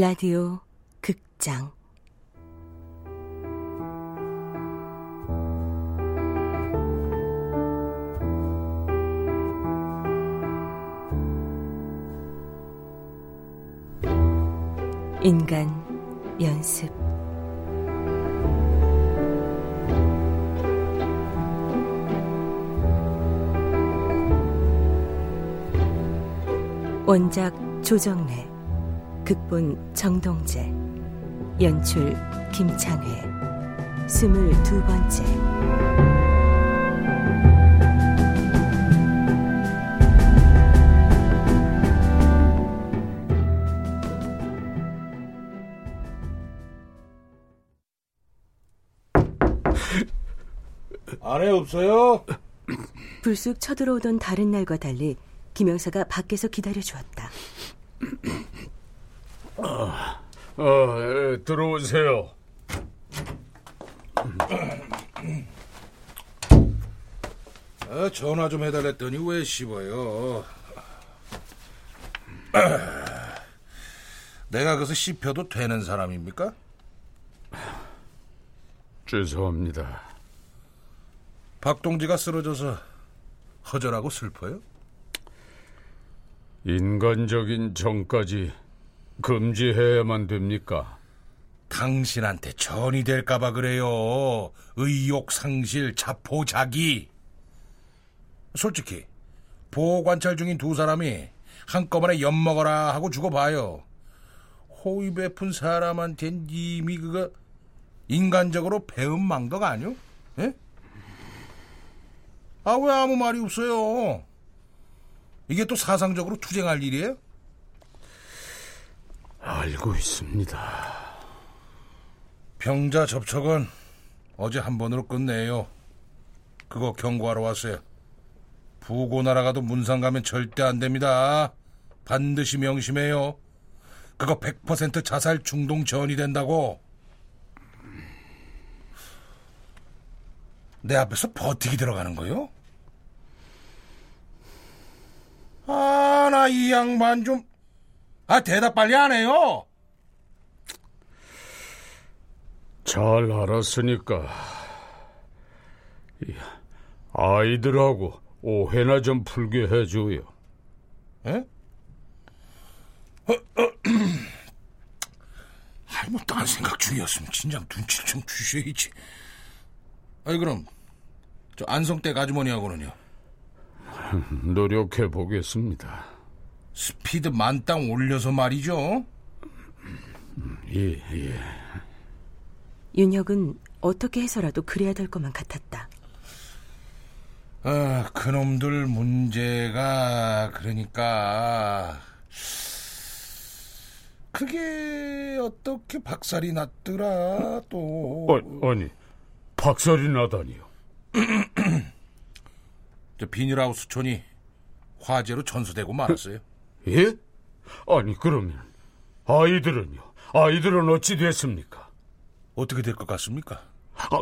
라디오 극장. 인간 연습. 원작 조정래 극본 정동재 연출 김창회 스물두 번째 안에 없어요? 불쑥 쳐들어오던 다른 날과 달리 김영사가 밖에서 기다려 주었다. 아, 어, 들어오세요. 아, 전화 좀 해달랬더니 왜 씹어요? 내가 그래서 씹혀도 되는 사람입니까? 죄송합니다. 박동지가 쓰러져서 허전하고 슬퍼요? 인간적인 정까지 금지해야만 됩니까? 당신한테 전이 될까봐 그래요. 의욕 상실, 자포 자기. 솔직히 보호 관찰 중인 두 사람이 한꺼번에 엿 먹어라 하고 죽어봐요. 호의 베푼 사람한텐 이미 그거 인간적으로 배은 망덕 아니요? 예? 아, 왜 아무 말이 없어요? 이게 또 사상적으로 투쟁할 일이에요? 알고 있습니다. 병자 접촉은 어제 한 번으로 끝내요. 그거 경고하러 왔어요. 부고 날아가도 문상 가면 절대 안 됩니다. 반드시 명심해요. 그거 100% 자살 중동 전이 된다고. 내 앞에서 버티기 들어가는 거요? 아, 나 이 양반 좀, 아, 대답 빨리 안 해요! 잘 알았으니까 이 아이들하고 오해나 좀 풀게 해줘요. 에? 아이, 뭐, 딴 생각 중이었으면 진작 눈치를 좀 주셔야지. 아이, 그럼, 저 안성댁 아주머니하고는요? 노력해 보겠습니다. 스피드 만땅 올려서 말이죠. 예, 예. 윤혁은 어떻게 해서라도 그래야 될 것만 같았다. 아, 그놈들 문제가, 그러니까, 그게 어떻게 박살이 났더라, 또. 아, 아니, 박살이 나다니요. 저 비닐하우스 촌이 화재로 전수되고 말았어요. 예? 아니, 그러면 아이들은요? 아이들은 어찌 됐습니까? 어떻게 될 것 같습니까? 아,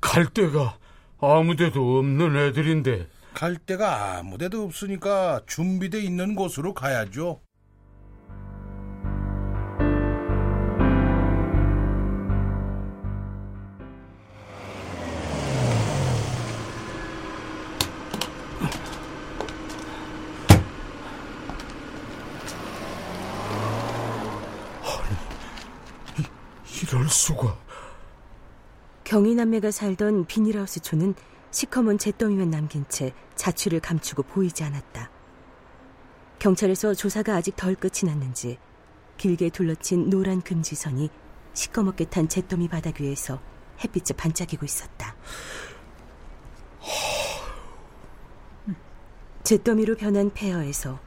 갈 데가 아무데도 없는 애들인데 갈 데가 아무 데도 없으니까 준비돼 있는 곳으로 가야죠. 수가. 경희남매가 살던 비닐하우스 촌은 시커먼 잿더미만 남긴 채 자취를 감추고 보이지 않았다. 경찰에서 조사가 아직 덜 끝이 났는지 길게 둘러친 노란 금지선이 시커멓게 탄 잿더미 바닥 위에서 햇빛에 반짝이고 있었다. 잿더미로 변한 폐허에서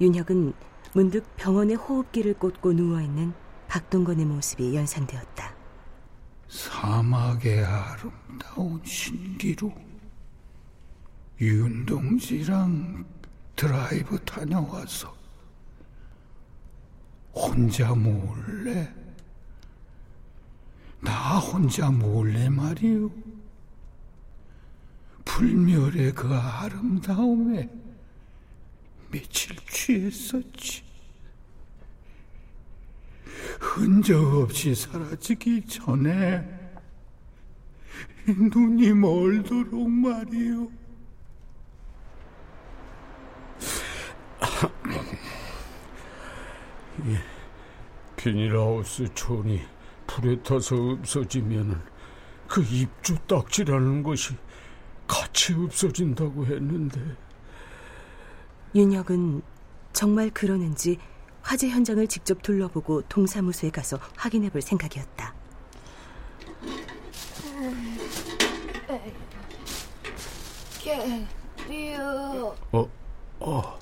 윤혁은 문득 병원의 호흡기를 꽂고 누워있는 박동건의 모습이 연상되었다. 사막의 아름다운 신기루 윤동지랑 드라이브 다녀와서 혼자 몰래 나 혼자 몰래 말이요 불멸의 그 아름다움에 며칠 취했었지 흔적 없이 사라지기 전에 눈이 멀도록 말이요. 이 비닐하우스 촌이 불에 타서 없어지면은 그 입주 딱지라는 것이 같이 없어진다고 했는데 윤혁은 정말 그러는지 화재 현장을 직접 둘러보고 동사무소에 가서 확인해 볼 생각이었다. 리우. 어, 어,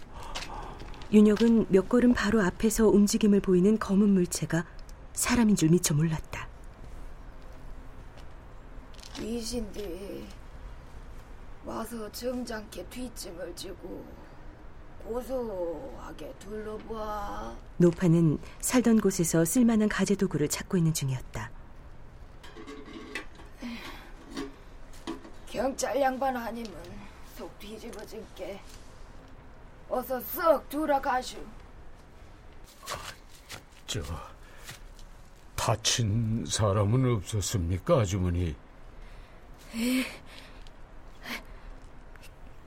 윤혁은 몇 걸음 바로 앞에서 움직임을 보이는 검은 물체가 사람인 줄 미처 몰랐다. 귀신들이 와서 점잖게 뒷짐을 지고 고소하게 둘러봐. 노파는 살던 곳에서 쓸만한 가재 도구를 찾고 있는 중이었다. 경찰 양반 아니면 속 뒤집어질게. 어서 썩 돌아가슈. 저 다친 사람은 없었습니까, 아주머니?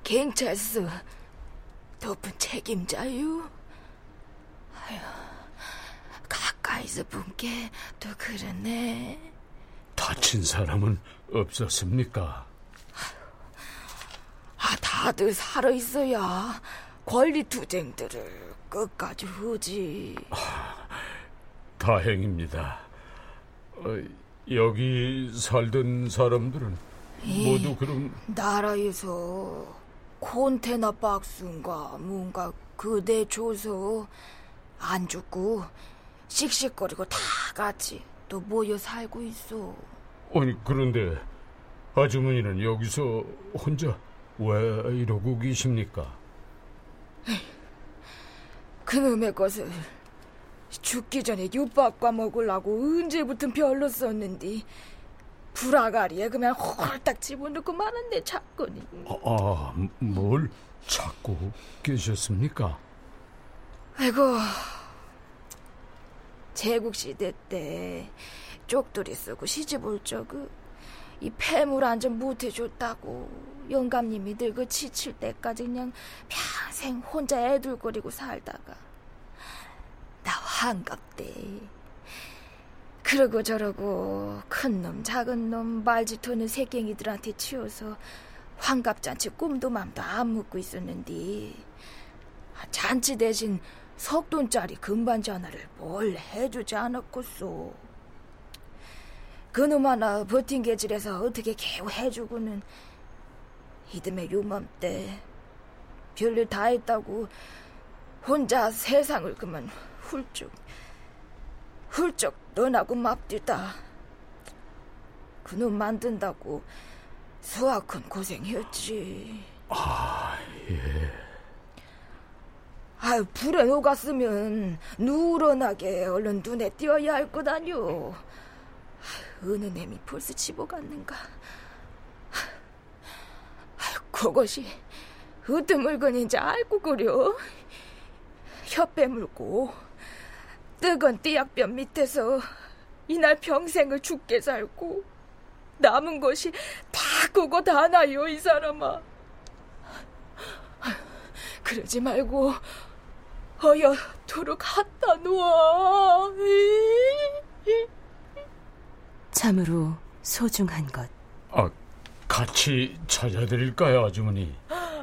경찰서 높은 책임자유. 아휴, 가까이서 본게또 그러네. 다친 사람은 없었습니까? 아, 다들 살아 있어야 권리 투쟁들을 끝까지 후지. 다행입니다. 어, 여기 살던 사람들은 모두 그럼 나라에서 콘테나 박스인가 뭔가 그대 줘서 안 죽고 씩씩거리고 다 같이 또 모여 살고 있어. 아니 그런데 아주머니는 여기서 혼자 왜 이러고 계십니까? 그놈의 것을 죽기 전에 육박과 먹으려고 언제부터 별로 썼는데 불아가리에 그냥 홀딱 집어넣고 마는데 자꾸니 아, 아, 뭘 찾고 계셨습니까? 아이고 제국시대 때 쪽돌이 쓰고 시집 올 적은 이 폐물 안전 못해줬다고 영감님이 늙어 지칠 때까지 그냥 평생 혼자 애들거리고 살다가 나 환갑대 그러고 저러고 큰 놈 작은 놈 말짓하는 새갱이들한테 치여서 환갑잔치 꿈도 맘도 안 묻고 있었는데 잔치 대신 석 돈짜리 금반 전화를 뭘 해주지 않았겠소. 그놈 하나 버틴 계질에서 어떻게 개우 해주고는 이듬해 요맘때 별일 다 했다고 혼자 세상을 그만 훌쩍 훌쩍 떠나고 맙디다. 그놈 만든다고 수학은 고생했지. 아, 예. 아유, 불에 녹았으면 누런하게 얼른 눈에 띄어야 할 것 아니오. 어느 놈이 벌써 집어갔는가. 아유, 그것이 어떤 물건인지 알고 그려. 혀 빼물고 뜨건 띠약변 밑에서 이날 평생을 죽게 살고 남은 것이 다 그거 다 나요 이 사람아. 그러지 말고 어여 도로 갖다 놓아. 참으로 소중한 것. 아, 같이 찾아드릴까요, 아주머니?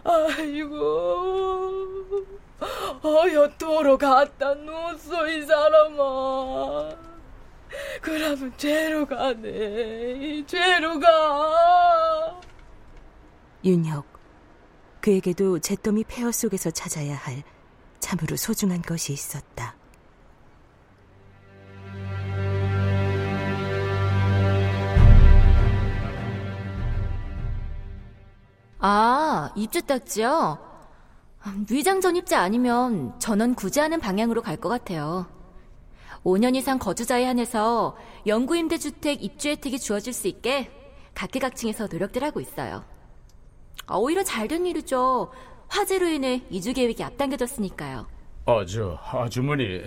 아이고 어여 도로 갖다 놓았어 이 사람아. 그러면 죄로 가네. 죄로 가. 윤혁. 그에게도 잿더미 폐허 속에서 찾아야 할 참으로 소중한 것이 있었다. 아, 입주 딱지요? 위장 전입자 아니면 전원 구제하는 방향으로 갈 것 같아요. 5년 이상 거주자에 한해서 영구임대 주택 입주 혜택이 주어질 수 있게 각계각층에서 노력들 하고 있어요. 아, 오히려 잘 된 일이죠. 화재로 인해 이주 계획이 앞당겨졌으니까요. 아, 저 아주머니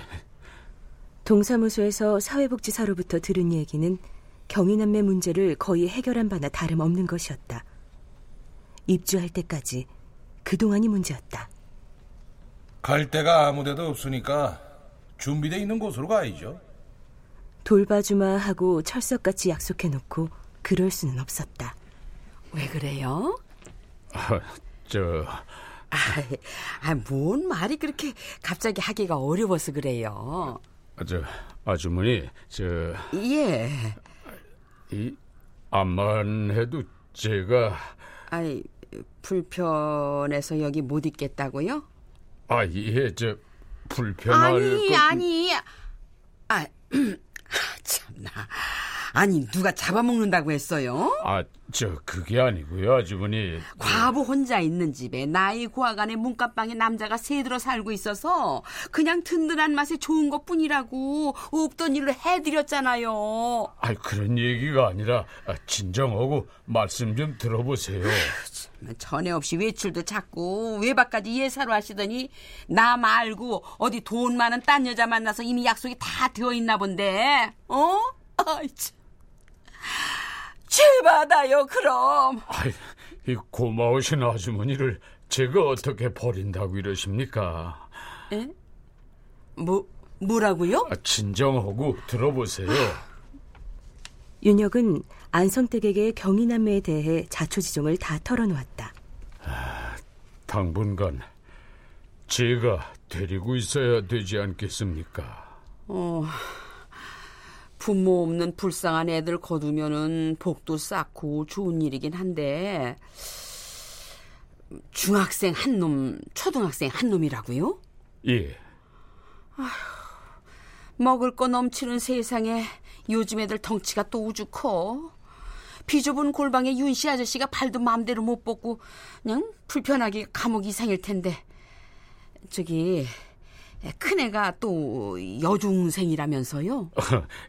동사무소에서 사회복지사로부터 들은 얘기는 경위남매 문제를 거의 해결한 바나 다름없는 것이었다. 입주할 때까지 그동안이 문제였다. 갈 데가 아무데도 없으니까 준비돼 있는 곳으로 가야죠. 돌봐주마 하고 철석같이 약속해놓고 그럴 수는 없었다. 왜 그래요? 아, 저 아, 아, 뭔 말이 그렇게 갑자기 하기가 어려워서 그래요. 저 아주머니 저 예. 이 암만 해도 제가 아이 불편해서 여기 못 있겠다고요? 아 예 저 불편할 아니 것- 아니 아 참나 아니 누가 잡아먹는다고 했어요? 아, 저 그게 아니고요, 아주머니. 과부 혼자 있는 집에 나이 고아간의 문간방에 남자가 새 들어 살고 있어서 그냥 든든한 맛에 좋은 것뿐이라고 없던 일을 해드렸잖아요. 아, 그런 얘기가 아니라 아, 진정하고 말씀 좀 들어보세요. 전에 없이 외출도 자꾸 외박까지 예사로 하시더니 나 말고 어디 돈 많은 딴 여자 만나서 이미 약속이 다 되어 있나 본데 어? 아이 참. 죄받아요 그럼 아이, 이 고마우신 아주머니를 제가 어떻게 버린다고 이러십니까? 에? 뭐 뭐라고요? 아, 진정하고 들어보세요. 윤혁은 안성댁에게 경위남매에 대해 자초지종을 다 털어놓았다. 당분간 제가 데리고 있어야 되지 않겠습니까? 어, 부모 없는 불쌍한 애들 거두면은 복도 쌓고 좋은 일이긴 한데 중학생 한 놈, 초등학생 한 놈이라고요? 예. 먹을 거 넘치는 세상에 요즘 애들 덩치가 또 우주 커. 비좁은 골방에 윤씨 아저씨가 발도 마음대로 못 뻗고 그냥 불편하게 감옥 이상일 텐데 저기 큰애가 또 여중생이라면서요?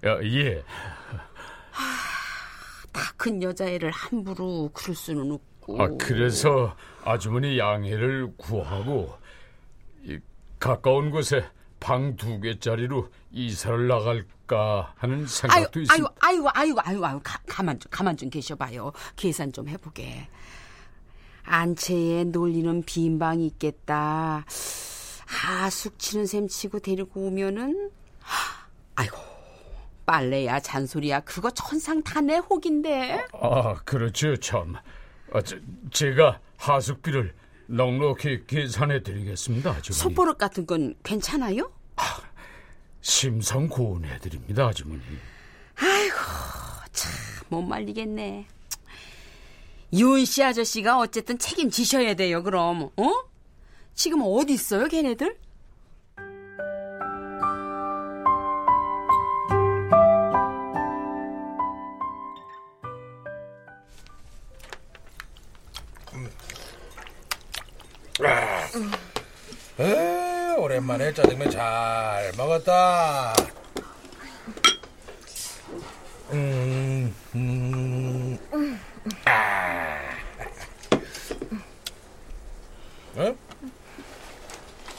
야, 예. 다 큰 여자애를 함부로 그럴 수는 없고 아, 그래서 아주머니 양해를 구하고 이 가까운 곳에 방 두 개짜리로 이사를 나갈까 하는 아유, 생각도 아유, 있습니다. 아유, 아유, 아유, 아유, 가, 가만 좀, 가만 좀 계셔봐요. 계산 좀 해보게. 안채에 놀리는 빈 방이 있겠다. 하숙 치는 셈 치고 데리고 오면은, 아이고, 빨래야 잔소리야 그거 천상 다내 혹인데. 아, 그렇죠, 참. 아, 저, 제가 하숙비를 넉넉히 계산해 드리겠습니다, 아주머니. 손버릇 같은 건 괜찮아요? 심상 고운해 드립니다, 아주머니. 아이고, 참, 못 말리겠네. 윤씨 아저씨가 어쨌든 책임지셔야 돼요, 그럼, 어? 지금 어디 있어요, 걔네들? 에, 오랜만에 짜장면 잘 먹었다. 음, 음,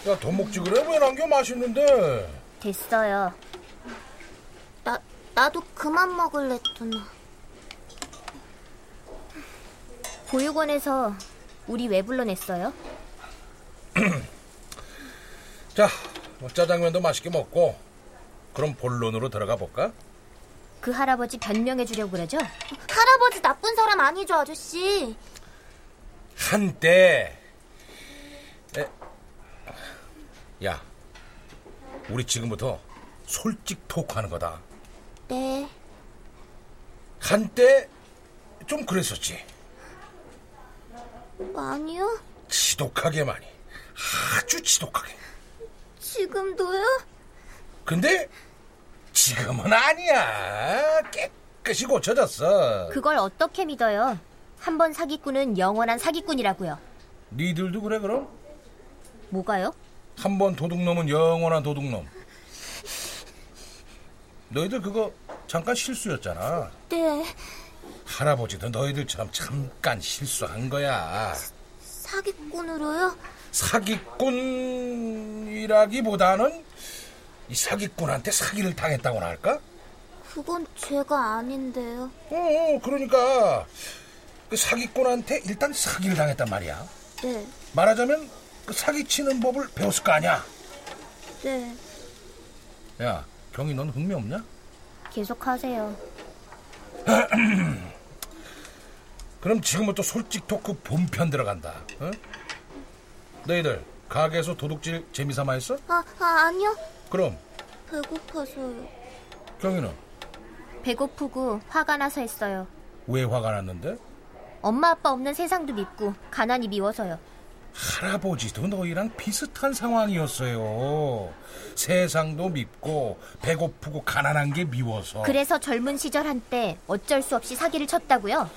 야, 더 먹지 그래? 왜 남겨 맛있는데? 됐어요. 나, 나도 그만 먹을래, 누나. 보육원에서 우리 왜 불러냈어요? 자, 뭐 짜장면도 맛있게 먹고, 그럼 본론으로 들어가 볼까? 그 할아버지 변명해 주려고 그러죠? 할아버지 나쁜 사람 아니죠, 아저씨? 한때, 에, 야, 우리 지금부터 솔직 토크하는 거다. 네. 한때 좀 그랬었지. 아니요. 지독하게 많이. 아주 지독하게. 지금도요? 근데 지금은 아니야. 깨끗이 고쳐졌어. 그걸 어떻게 믿어요? 한 번 사기꾼은 영원한 사기꾼이라고요. 니들도 그래 그럼? 뭐가요? 한 번 도둑놈은 영원한 도둑놈. 너희들 그거 잠깐 실수였잖아. 네. 할아버지도 너희들처럼 잠깐 실수한 거야. 사 기꾼으로요? 사기꾼이라기보다는 이 사기꾼한테 사기를 당했다고나 할까? 그건 제가 아닌데요. 어, 어 그러니까 그 사기꾼한테 일단 사기를 당했단 말이야. 네, 말하자면 그 사기치는 법을 배웠을 거 아니야. 네. 야, 경희 넌 흥미 없냐? 계속하세요. 그럼 지금부터 솔직 토크 본편 들어간다. 어? 너희들 가게에서 도둑질 재미삼아 했어? 아, 아 아니요. 그럼 배고파서요. 경희는 배고프고 화가 나서 했어요. 왜 화가 났는데? 엄마 아빠 없는 세상도 밉고 가난이 미워서요. 할아버지도 너희랑 비슷한 상황이었어요. 세상도 밉고 배고프고 가난한 게 미워서. 그래서 젊은 시절 한때 어쩔 수 없이 사기를 쳤다고요?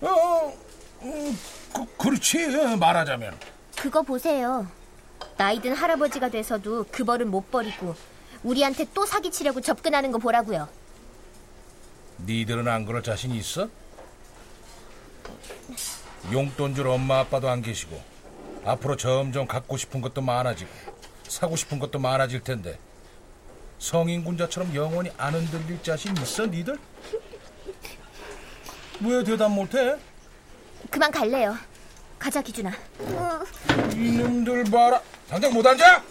어, 음, 그, 그렇지 말하자면. 그거 보세요. 나이든 할아버지가 돼서도 그 벌은 못 버리고 우리한테 또 사기치려고 접근하는 거 보라고요. 니들은 안 그럴 자신 있어? 용돈 줄 엄마 아빠도 안 계시고 앞으로 점점 갖고 싶은 것도 많아지고 사고 싶은 것도 많아질 텐데 성인군자처럼 영원히 안 흔들릴 자신 있어 니들? 왜 대답 못해? 그만 갈래요. 가자 기준아. 이놈들 봐라 당장 못 앉아?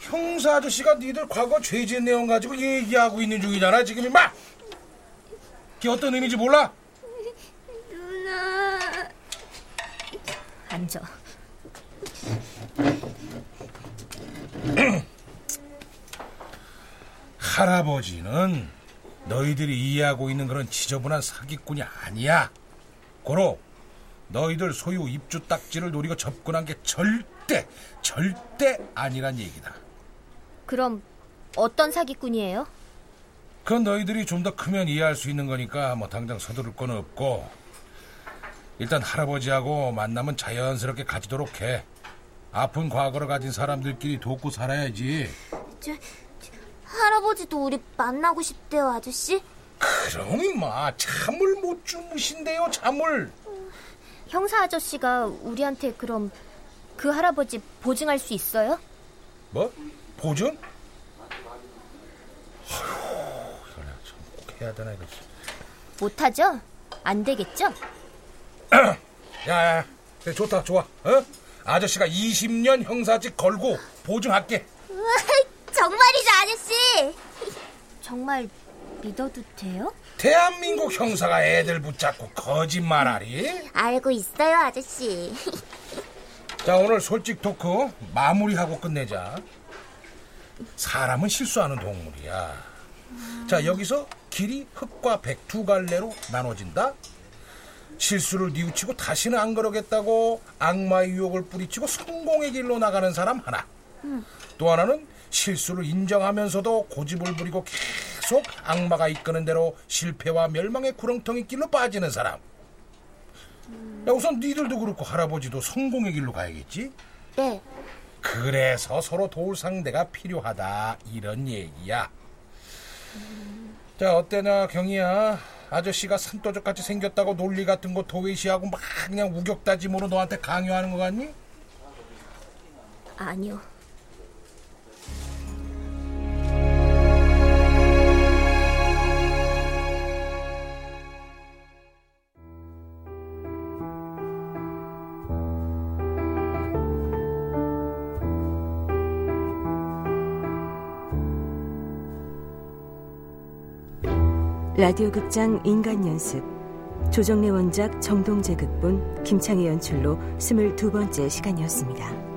형사 아저씨가 니들 과거 죄지은 내용 가지고 얘기하고 있는 중이잖아 지금 임마 그게 어떤 의미인지 몰라? 앉아. 할아버지는 너희들이 이해하고 있는 그런 지저분한 사기꾼이 아니야. 고로 너희들 소유 입주 딱지를 노리고 접근한 게 절대 절대 아니란 얘기다. 그럼 어떤 사기꾼이에요? 그건 너희들이 좀 더 크면 이해할 수 있는 거니까 뭐 당장 서두를 건 없고 일단 할아버지하고 만나면 자연스럽게 가지도록 해. 아픈 과거를 가진 사람들끼리 돕고 살아야지. 저, 할아버지도 우리 만나고 싶대요, 아저씨. 그럼 임마 잠을 못 주무신대요 잠을. 형사 아저씨가 우리한테 그럼 그 할아버지 보증할 수 있어요? 뭐? 보증? 아휴, 내가 참꼭 해야 되나 이거. 못하죠? 안 되겠죠? 야야, 좋다 좋아. 어? 아저씨가 20년 형사직 걸고 보증할게. 정말이죠, 아저씨. 정말 믿어도 돼요? 대한민국 형사가 애들 붙잡고 거짓말하리? 알고 있어요, 아저씨. 자 오늘 솔직 토크 마무리하고 끝내자. 사람은 실수하는 동물이야. 자 여기서 길이 흙과 백 두 갈래로 나눠진다. 실수를 뉘우치고 다시는 안 그러겠다고 악마의 유혹을 뿌리치고 성공의 길로 나가는 사람 하나. 또 하나는 실수를 인정하면서도 고집을 부리고 계속 악마가 이끄는 대로 실패와 멸망의 구렁텅이 길로 빠지는 사람. 야, 우선 니들도 그렇고 할아버지도 성공의 길로 가야겠지? 네. 그래서 서로 도울 상대가 필요하다 이런 얘기야. 자 어때냐 경이야 아저씨가 산도적같이 생겼다고 논리 같은 거 도외시하고 막 그냥 우격다짐으로 너한테 강요하는 거 같니? 아니요. 라디오 극장 인간 연습 조정래 원작 정동재 극본 김창희 연출로 22번째 시간이었습니다.